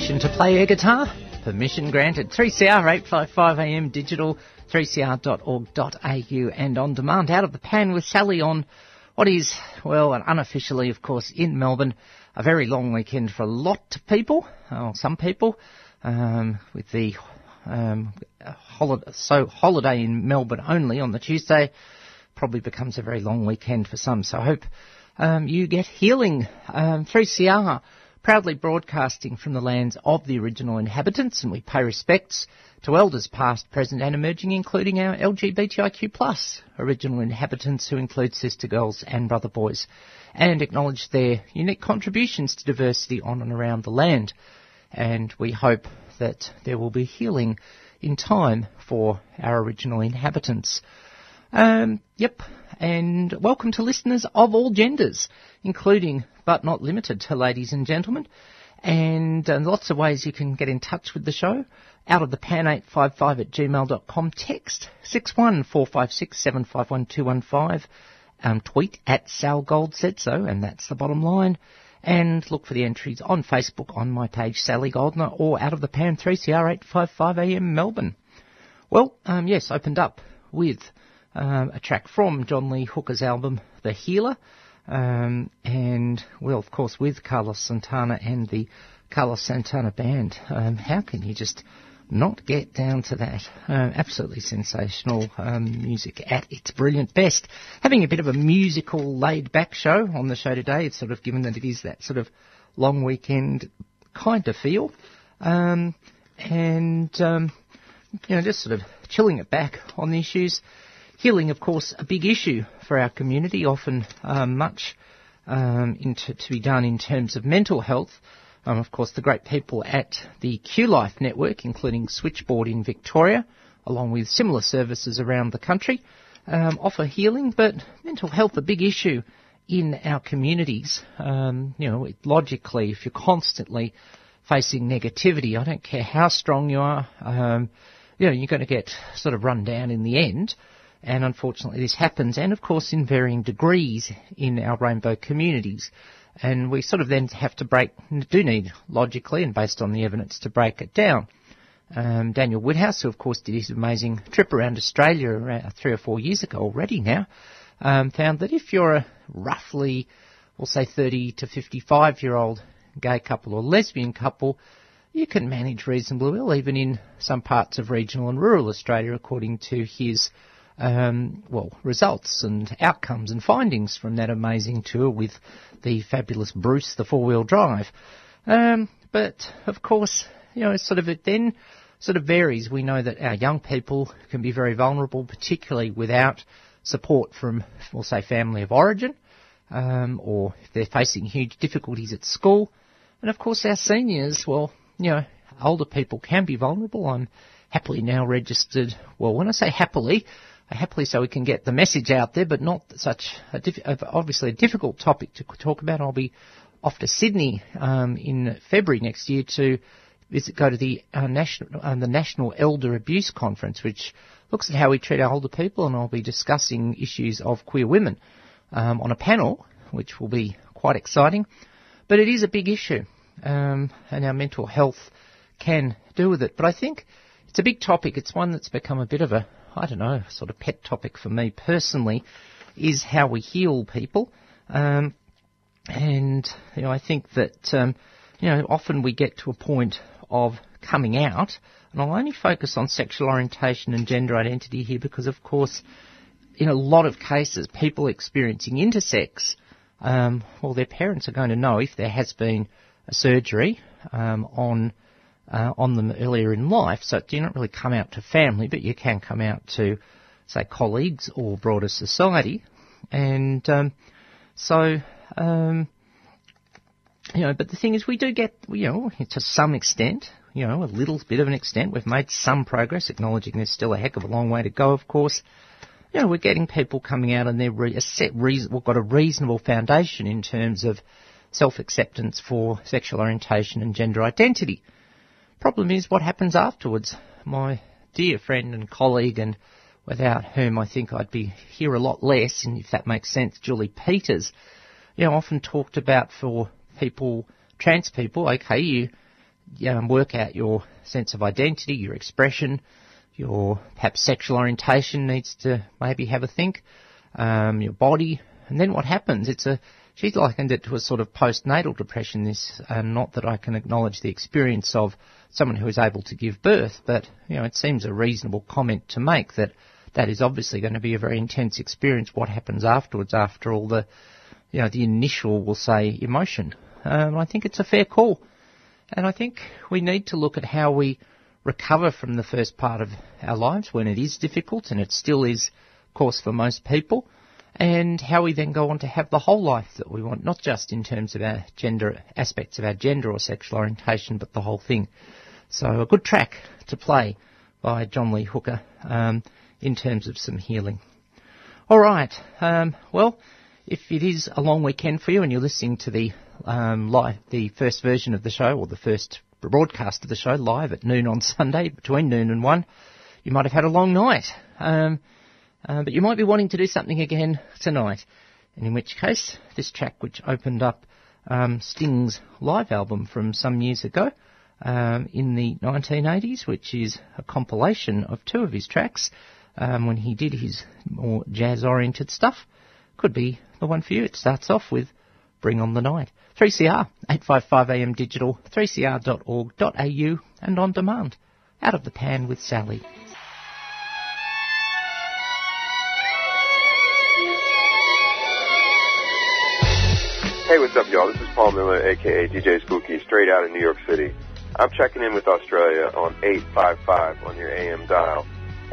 Permission to play air guitar? Permission granted. 3CR 855am digital, 3cr.org.au and on demand. Out of the pan with Sally on what is, well, and unofficially, of course, in Melbourne, a very long weekend for a lot of people, well, some people, um, with the um, holiday, so holiday in Melbourne only on the Tuesday, probably becomes a very long weekend for some. So I hope um, you get healing. Um, 3CR proudly broadcasting from the lands of the original inhabitants, and we pay respects to elders past, present and emerging, including our LGBTIQ plus original inhabitants who include sister girls and brother boys, and acknowledge their unique contributions to diversity on and around the land. And we hope that there will be healing in time for our original inhabitants. Um, yep, and welcome to listeners of all genders, including but not limited to ladies and gentlemen. And uh, lots of ways you can get in touch with the show. Out of the pan 855 at gmail.com. Text 61456751215. Um, tweet at Sal Gold said so, and that's the bottom line. And look for the entries on Facebook on my page, Sally Goldner, or out of the pan 3CR 855am Melbourne. Well, um, yes, opened up with um, a track from John Lee Hooker's album, The Healer. Um, and, well, of course, with Carlos Santana and the Carlos Santana Band. Um, how can you just not get down to that? Uh, absolutely sensational um, music at its brilliant best. Having a bit of a musical, laid-back show on the show today. It's sort of given that it is that sort of long weekend kind of feel. Um, and, um, you know, just sort of chilling it back on the issues. Healing, of course, a big issue for our community, often um, much um, into, to be done in terms of mental health. Um, of course, the great people at the QLife Network, including Switchboard in Victoria, along with similar services around the country, um, offer healing, but mental health a big issue in our communities. Um, you know, logically, if you're constantly facing negativity, I don't care how strong you are, um, you know, you're going to get sort of run down in the end. And unfortunately, this happens, and of course, in varying degrees in our rainbow communities. And we sort of then have to break, do need logically and based on the evidence to break it down. Um, Daniel Woodhouse, who of course did his amazing trip around Australia around three or four years ago already now, um, found that if you're a roughly, we'll say 30 to 55 year old gay couple or lesbian couple, you can manage reasonably well, even in some parts of regional and rural Australia, according to his um, well, results and outcomes and findings from that amazing tour with the fabulous Bruce, the four-wheel drive. Um, but of course, you know, sort of it then sort of varies. We know that our young people can be very vulnerable, particularly without support from, we'll say, family of origin, um, or if they're facing huge difficulties at school. And of course, our seniors, well, you know, older people can be vulnerable. I'm happily now registered. Well, when I say happily, happily so we can get the message out there, but not such a diff- obviously a difficult topic to talk about. I'll be off to Sydney um, in February next year to visit, go to the uh, national uh, the National Elder Abuse Conference, which looks at how we treat our older people, and I'll be discussing issues of queer women um, on a panel, which will be quite exciting. But it is a big issue, um, and our mental health can do with it. But I think it's a big topic. It's one that's become a bit of a I don't know, sort of pet topic for me personally. is how we heal people. Um, and you know, I think that um, you know often we get to a point of coming out, and I'll only focus on sexual orientation and gender identity here because, of course, in a lot of cases, people experiencing intersex, um, well, their parents are going to know if there has been a surgery um, on uh, on them earlier in life. So you don't really come out to family, but you can come out to, say, colleagues or broader society. And um, so, um, you know, but the thing is, we do get, you know, to some extent, you know, a little bit of an extent, we've made some progress, acknowledging there's still a heck of a long way to go, of course. You know, we're getting people coming out and they're re- a set reason, we've got a reasonable foundation in terms of self-acceptance for sexual orientation and gender identity. Problem is what happens afterwards. My dear friend and colleague and without whom I think I'd be here a lot less, and if that makes sense, Julie Peters, you know, often talked about for people, trans people, okay, you, you um, work out your sense of identity, your expression, your perhaps sexual orientation needs to maybe have a think, um, your body, and then what happens? It's a she's likened it to a sort of postnatal depression. This, uh, not that I can acknowledge the experience of someone who is able to give birth, but you know, it seems a reasonable comment to make that that is obviously going to be a very intense experience. What happens afterwards, after all the, you know, the initial, we'll say, emotion. Um, I think it's a fair call, and I think we need to look at how we recover from the first part of our lives when it is difficult, and it still is, of course, for most people and how we then go on to have the whole life that we want, not just in terms of our gender aspects of our gender or sexual orientation, but the whole thing. So a good track to play by John Lee Hooker um, in terms of some healing. All right. Um, well, if it is a long weekend for you and you're listening to the um, live, the first version of the show or the first broadcast of the show live at noon on Sunday between noon and one, you might have had a long night. Um, uh, but you might be wanting to do something again tonight. And in which case, this track, which opened up um, Sting's live album from some years ago um, in the 1980s, which is a compilation of two of his tracks um, when he did his more jazz-oriented stuff, could be the one for you. It starts off with Bring on the Night. 3CR, 855am digital, 3cr.org.au, and on demand. Out of the pan with Sally. What's up, y'all? This is Paul Miller, aka DJ Spooky, straight out of New York City. I'm checking in with Australia on 855 on your AM dial.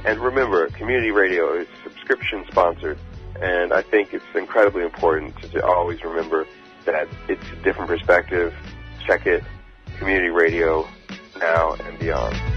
And remember, community radio is subscription sponsored, and I think it's incredibly important to, to always remember that it's a different perspective. Check it, community radio, now and beyond.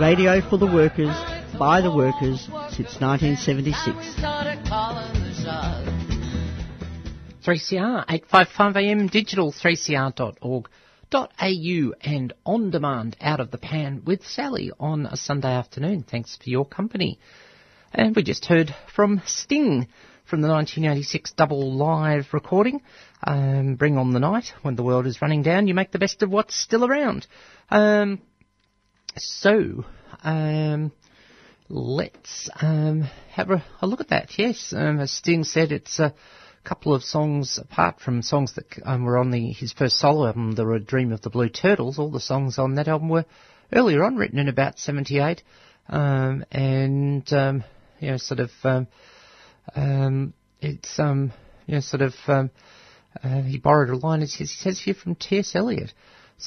Radio for the workers, by the workers, since 1976. 3CR, 855am digital, 3cr.org.au and on demand out of the pan with Sally on a Sunday afternoon. Thanks for your company. And we just heard from Sting from the 1986 double live recording, um, Bring on the Night, when the world is running down, you make the best of what's still around. Um, so, um, let's um, have a, a, look at that. Yes, um, as Sting said, it's a couple of songs apart from songs that um, were on the, his first solo album, The Dream of the Blue Turtles. All the songs on that album were earlier on, written in about '78, um, and um, you know, sort of, it's you know, sort of. Uh, he borrowed a line, he says here from T.S. Eliot.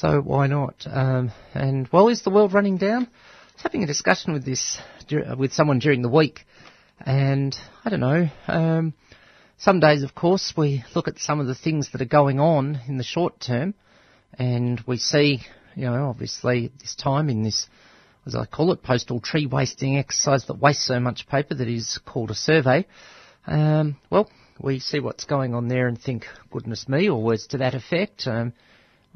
So why not? Um, and well, is the world running down? I was having a discussion with this with someone during the week, and I don't know. Um, some days, of course, we look at some of the things that are going on in the short term, and we see, you know, obviously this time in this, as I call it, postal tree wasting exercise that wastes so much paper that is called a survey. Um, well, we see what's going on there and think, goodness me, or words to that effect. Um,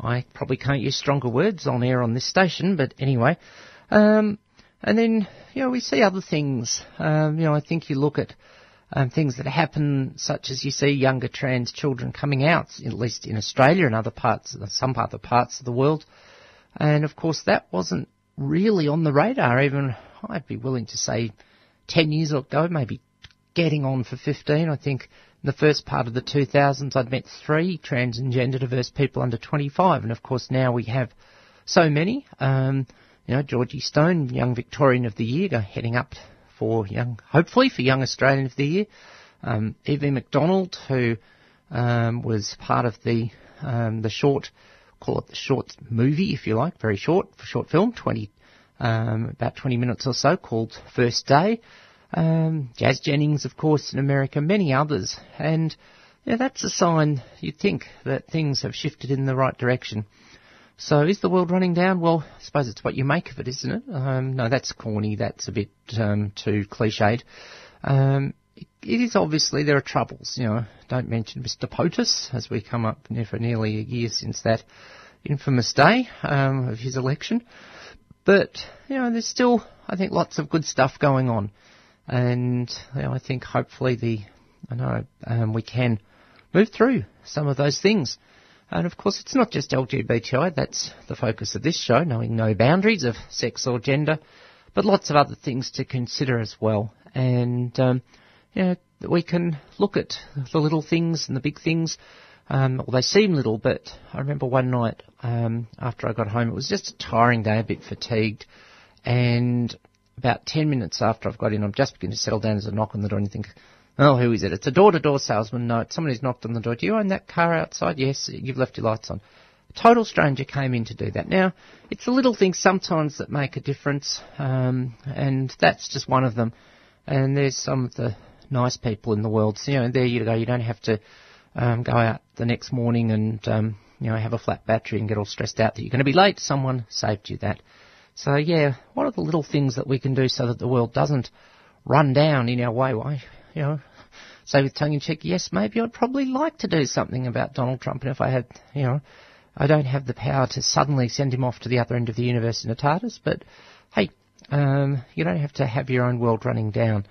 I probably can't use stronger words on air on this station, but anyway. Um, and then, you know, we see other things. Um, you know, I think you look at um, things that happen, such as you see younger trans children coming out, at least in Australia and other parts, some other parts of the world. And of course, that wasn't really on the radar. Even I'd be willing to say, ten years ago, maybe getting on for fifteen. I think in the first part of the 2000s, I'd met three trans and gender diverse people under 25, and of course now we have so many. Um, you know, Georgie Stone, Young Victorian of the Year, heading up for young, hopefully for Young Australian of the Year. Um, Evie Macdonald, who um, was part of the um, the short, call it the short movie, if you like, very short, short film, 20, um, about 20 minutes or so, called First Day. Um, Jazz Jennings, of course, in America, many others, and that's a sign you'd think that things have shifted in the right direction. So is the world running down? Well, I suppose it's what you make of it, isn't it? Um, no, that's corny. That's a bit um, too cliched. Um, it, it is obviously there are troubles. You know, don't mention Mr. POTUS as we come up for nearly a year since that infamous day um, of his election. But you know, there's still I think lots of good stuff going on, and you know, I think hopefully the I know um, we can move through some of those things. And of course, it's not just LGBTI, that's the focus of this show, knowing no boundaries of sex or gender, but lots of other things to consider as well. And, um, you know, we can look at the little things and the big things. Um, well, they seem little, but I remember one night um, after I got home, it was just a tiring day, a bit fatigued, and about 10 minutes after I've got in, I'm just beginning to settle down, there's a knock on the door, and you think, Oh, who is it? It's a door-to-door salesman. No, it's someone who's knocked on the door. Do you own that car outside? Yes, you've left your lights on. A total stranger came in to do that. Now, it's the little things sometimes that make a difference, um, and that's just one of them. And there's some of the nice people in the world. So, you know, there you go. You don't have to um, go out the next morning and um, you know have a flat battery and get all stressed out that you're going to be late. Someone saved you that. So yeah, what are the little things that we can do so that the world doesn't run down in our way? Why you know, say with tongue in cheek, yes, maybe I'd probably like to do something about Donald Trump, and if I had, you know, I don't have the power to suddenly send him off to the other end of the universe in a TARDIS, but hey, um, you don't have to have your own world running down.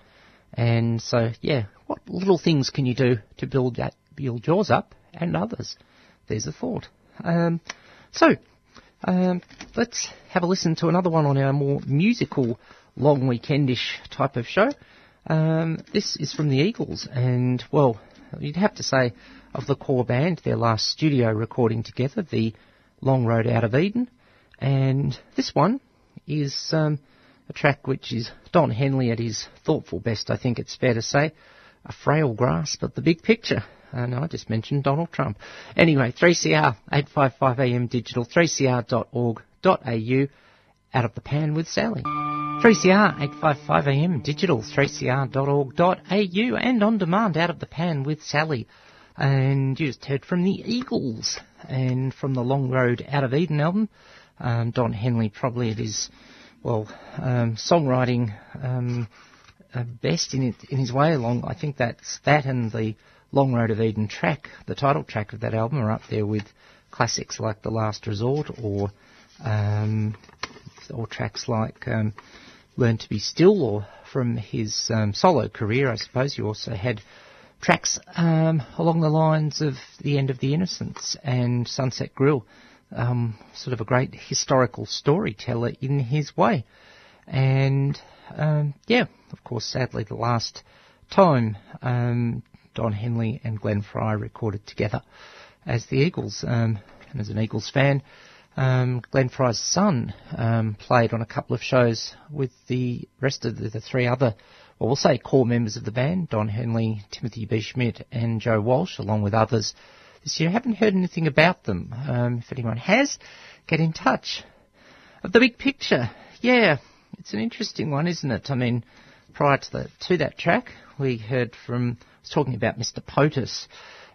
And so, yeah, what little things can you do to build that, build yours up and others? There's a thought. Um, so, um, let's have a listen to another one on our more musical, long weekendish type of show. Um, this is from the Eagles, and well, you'd have to say of the core band, their last studio recording together, the Long Road Out of Eden, and this one is um, a track which is Don Henley at his thoughtful best, I think it's fair to say, a frail grasp of the big picture. And I just mentioned Donald Trump. Anyway, 3CR, 855am digital, 3cr.org.au, out of the pan with Sally. 3CR 855am digital 3cr.org.au and on demand out of the pan with Sally. And you just heard from the Eagles and from the Long Road Out of Eden album. Um, Don Henley probably at his, well, um, songwriting um, uh, best in, it, in his way along. I think that's that and the Long Road of Eden track, the title track of that album, are up there with classics like The Last Resort or um, or tracks like um, Learn to Be Still, or from his um, solo career, I suppose. You also had tracks um, along the lines of The End of the Innocence and Sunset Grill, um, sort of a great historical storyteller in his way. And um, yeah, of course, sadly, the last time Don Henley and Glenn Frey recorded together as the Eagles. Um, and as an Eagles fan, um, Glenn Frey's son um, played on a couple of shows with the rest of the, the, three other, well, we'll say core members of the band, Don Henley, Timothy B. Schmit, and Joe Walsh, along with others this year. I haven't heard anything about them. Um, if anyone has, get in touch. Of the big picture, yeah, it's an interesting one, isn't it? I mean, prior to, the, to that track, we heard from, was talking about Mr. POTUS,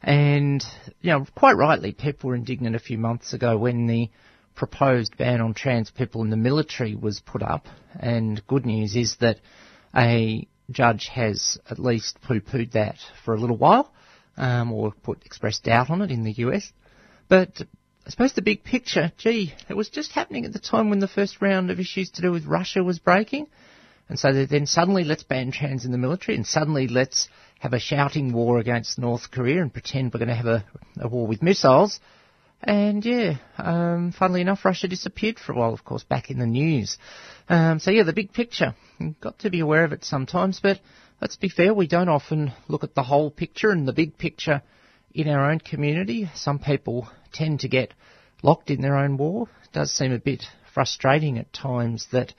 and, you know, quite rightly, people were indignant a few months ago when the proposed ban on trans people in the military was put up, and good news is that a judge has at least poo-pooed that for a little while, um, or put expressed doubt on it in the US. But I suppose the big picture, gee, it was just happening at the time when the first round of issues to do with Russia was breaking. And so then suddenly let's ban trans in the military and suddenly let's have a shouting war against North Korea and pretend we're going to have a, a war with missiles. And yeah, um, funnily enough, Russia disappeared for a while, of course, back in the news. Um, so yeah, the big picture. You've got to be aware of it sometimes, but let's be fair, we don't often look at the whole picture and the big picture in our own community. Some people tend to get locked in their own war. It does seem a bit frustrating at times that,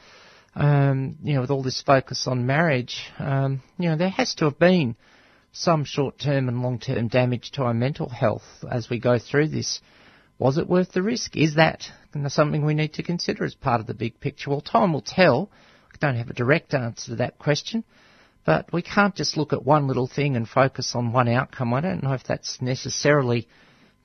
um, you know, with all this focus on marriage, um, you know, there has to have been some short-term and long-term damage to our mental health as we go through this. Was it worth the risk? Is that something we need to consider as part of the big picture? Well, time will tell. I don't have a direct answer to that question. But we can't just look at one little thing and focus on one outcome. I don't know if that's necessarily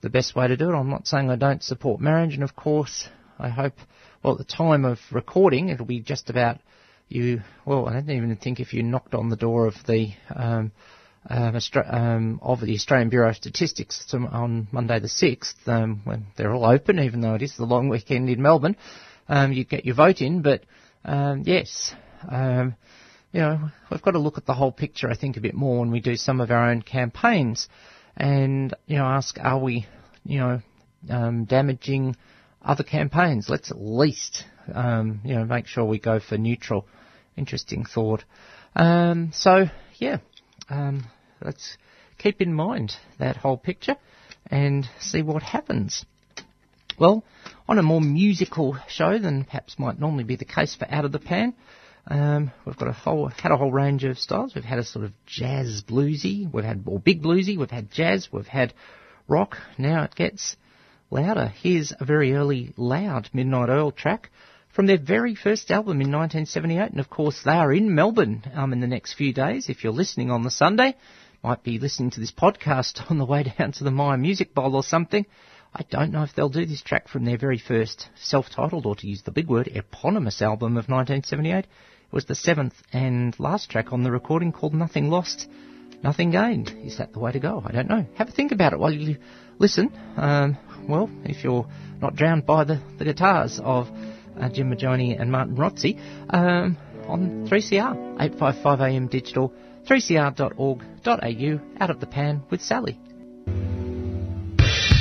the best way to do it. I'm not saying I don't support marriage, and of course, I hope, well, at the time of recording, it'll be just about you, well, I don't even think if you knocked on the door of the, um, um, um, of the Australian Bureau of Statistics on Monday the 6th, um, when they're all open, even though it is the long weekend in Melbourne, um, you get your vote in, but, um, yes, um, you know, we've got to look at the whole picture, I think, a bit more when we do some of our own campaigns and, you know, ask, are we, you know, damaging other campaigns? Let's at least, um, you know, make sure we go for neutral. Interesting thought. Um, so, yeah, um, let's keep in mind that whole picture and see what happens. Well, on a more musical show than perhaps might normally be the case for Out of the Pan, um, we've got a whole had a whole range of styles. We've had a sort of jazz bluesy, we've had or big bluesy, we've had jazz, we've had rock. Now it gets louder. Here's a very early loud Midnight Oil track from their very first album in 1978, and of course they are in Melbourne um, in the next few days. If you're listening on the Sunday, might be listening to this podcast on the way down to the Myer Music Bowl or something. I don't know if they'll do this track from their very first self-titled, or to use the big word, eponymous album of 1978 It was the seventh and last track on the recording called Nothing Lost, Nothing Gained. Is that the way to go? I don't know. Have a think about it while you listen. Um, well, if you're not drowned by the, the guitars of uh, Jim Moginie and Martin Rotsey um, on 3CR, 855am digital, 3cr.org.au, out of the pan with Sally.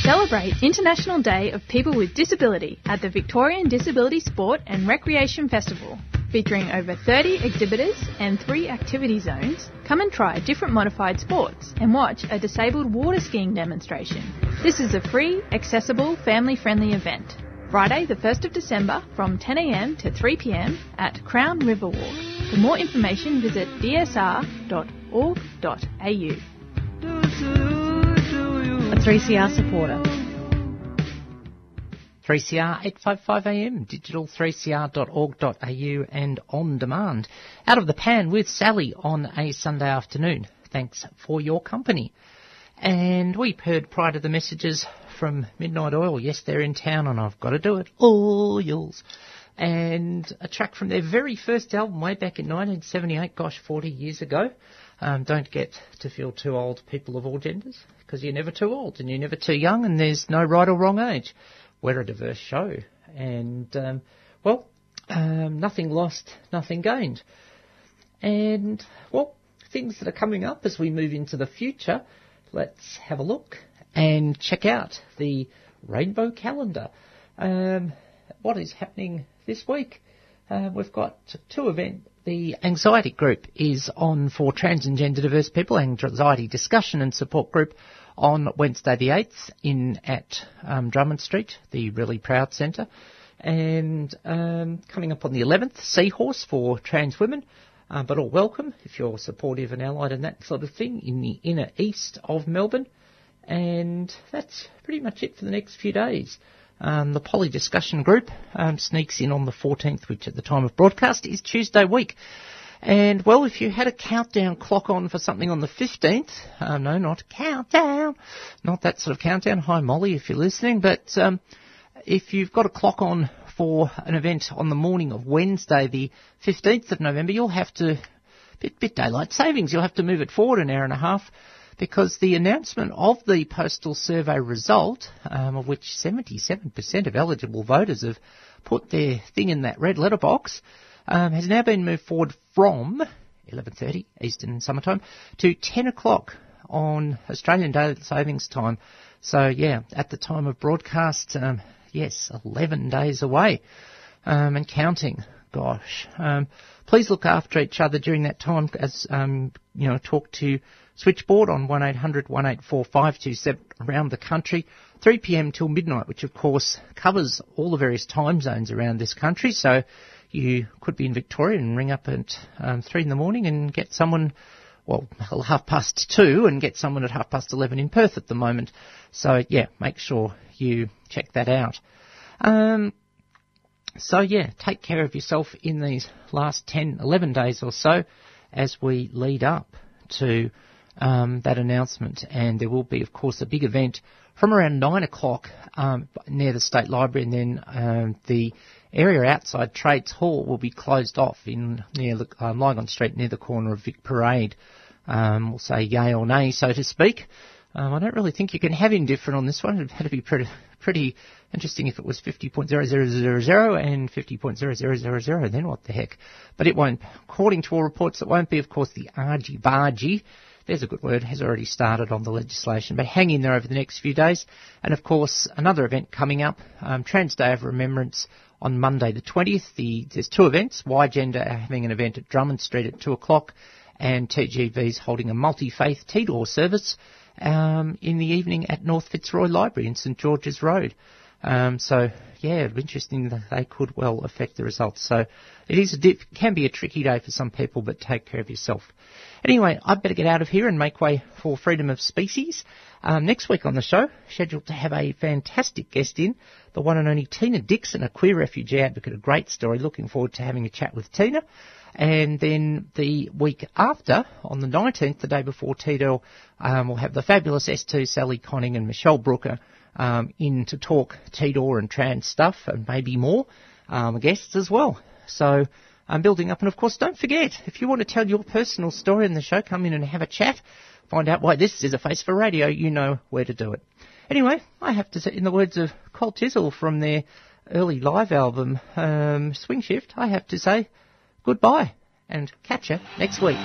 Celebrate International Day of People with Disability at the Victorian Disability Sport and Recreation Festival featuring over 30 exhibitors and three activity zones, come and try different modified sports and watch a disabled water skiing demonstration. This is a free, accessible, family friendly event. Friday, the 1st of December from 10am to 3pm at Crown River Walk. For more information, visit dsr.org.au. A 3CR supporter. 3CR 855am, digital 3cr.org.au and on demand. Out of the pan with Sally on a Sunday afternoon. Thanks for your company. And we've heard prior to the messages from Midnight Oil. Yes, they're in town and I've got to do it. Oils. And a track from their very first album way back in 1978, gosh, 40 years ago. Um, don't get to feel too old, people of all genders, because you're never too old and you're never too young and there's no right or wrong age we're a diverse show. And, um, well, um, nothing lost, nothing gained. And, well, things that are coming up as we move into the future, let's have a look and check out the rainbow calendar. Um, what is happening this week? Uh, we've got two events. The anxiety group is on for trans and gender diverse people, anxiety discussion and support group on Wednesday the 8th in at um, Drummond Street, the Really Proud Centre. And um, coming up on the 11th, Seahorse for trans women. Uh, but all welcome if you're supportive and allied and that sort of thing in the inner east of Melbourne. And that's pretty much it for the next few days. Um, the Poly discussion group um, sneaks in on the 14th, which at the time of broadcast is Tuesday week. And well, if you had a countdown clock on for something on the 15th, uh, no, not countdown, not that sort of countdown. Hi Molly, if you're listening, but um, if you've got a clock on for an event on the morning of Wednesday, the 15th of November, you'll have to, bit, bit daylight savings, you'll have to move it forward an hour and a half because the announcement of the postal survey result, um, of which 77% of eligible voters have put their thing in that red letterbox, um, has now been moved forward from 11.30 Eastern Summertime to 10 o'clock on Australian Daylight Savings Time. So yeah, at the time of broadcast, um, yes, 11 days away um, and counting. Gosh, um, please look after each other during that time. As um, you know, talk to switchboard on 1800 184 527 around the country, 3 p.m. till midnight, which of course covers all the various time zones around this country. So you could be in Victoria and ring up at um, three in the morning and get someone well, half past two and get someone at half past 11 in Perth at the moment. So yeah, make sure you check that out. Um, so yeah, take care of yourself in these last 10, 11 days or so as we lead up to um, that announcement. And there will be, of course, a big event from around 9 o'clock um, near the State Library and then um, the area outside Trades Hall will be closed off in near the, um, Lygon Street near the corner of Vic Parade. Um, we'll say yay or nay, so to speak. Um, I don't really think you can have indifferent on this one. It'd have to be pretty, pretty interesting if it was 50.0000 and 50.0000, then what the heck? But it won't, according to all reports, it won't be, of course, the argy-bargy. There's a good word, has already started on the legislation, but hang in there over the next few days. And of course, another event coming up, um, Trans Day of Remembrance on Monday the 20th. The, there's two events, YGender are having an event at Drummond Street at 2 o'clock, and TGV's holding a multi-faith TDOR service um, in the evening at North Fitzroy Library in St George's Road. Um, so yeah, it'd be interesting that they could well affect the results. So it is a dip, can be a tricky day for some people, but take care of yourself. Anyway, I'd better get out of here and make way for freedom of species. Um, next week on the show, scheduled to have a fantastic guest in, the one and only Tina Dixon, a queer refugee advocate. A great story. Looking forward to having a chat with Tina. And then the week after, on the 19th, the day before TDL, um, we'll have the fabulous S2 Sally Conning and Michelle Brooker um, in to talk TDOR and trans stuff and maybe more um, guests as well. So I'm building up. And of course, don't forget, if you want to tell your personal story in the show, come in and have a chat. Find out why this is a face for radio. You know where to do it. Anyway, I have to say, in the words of Cold Chisel from their early live album, um, Swing Shift, I have to say, goodbye and catch you next week.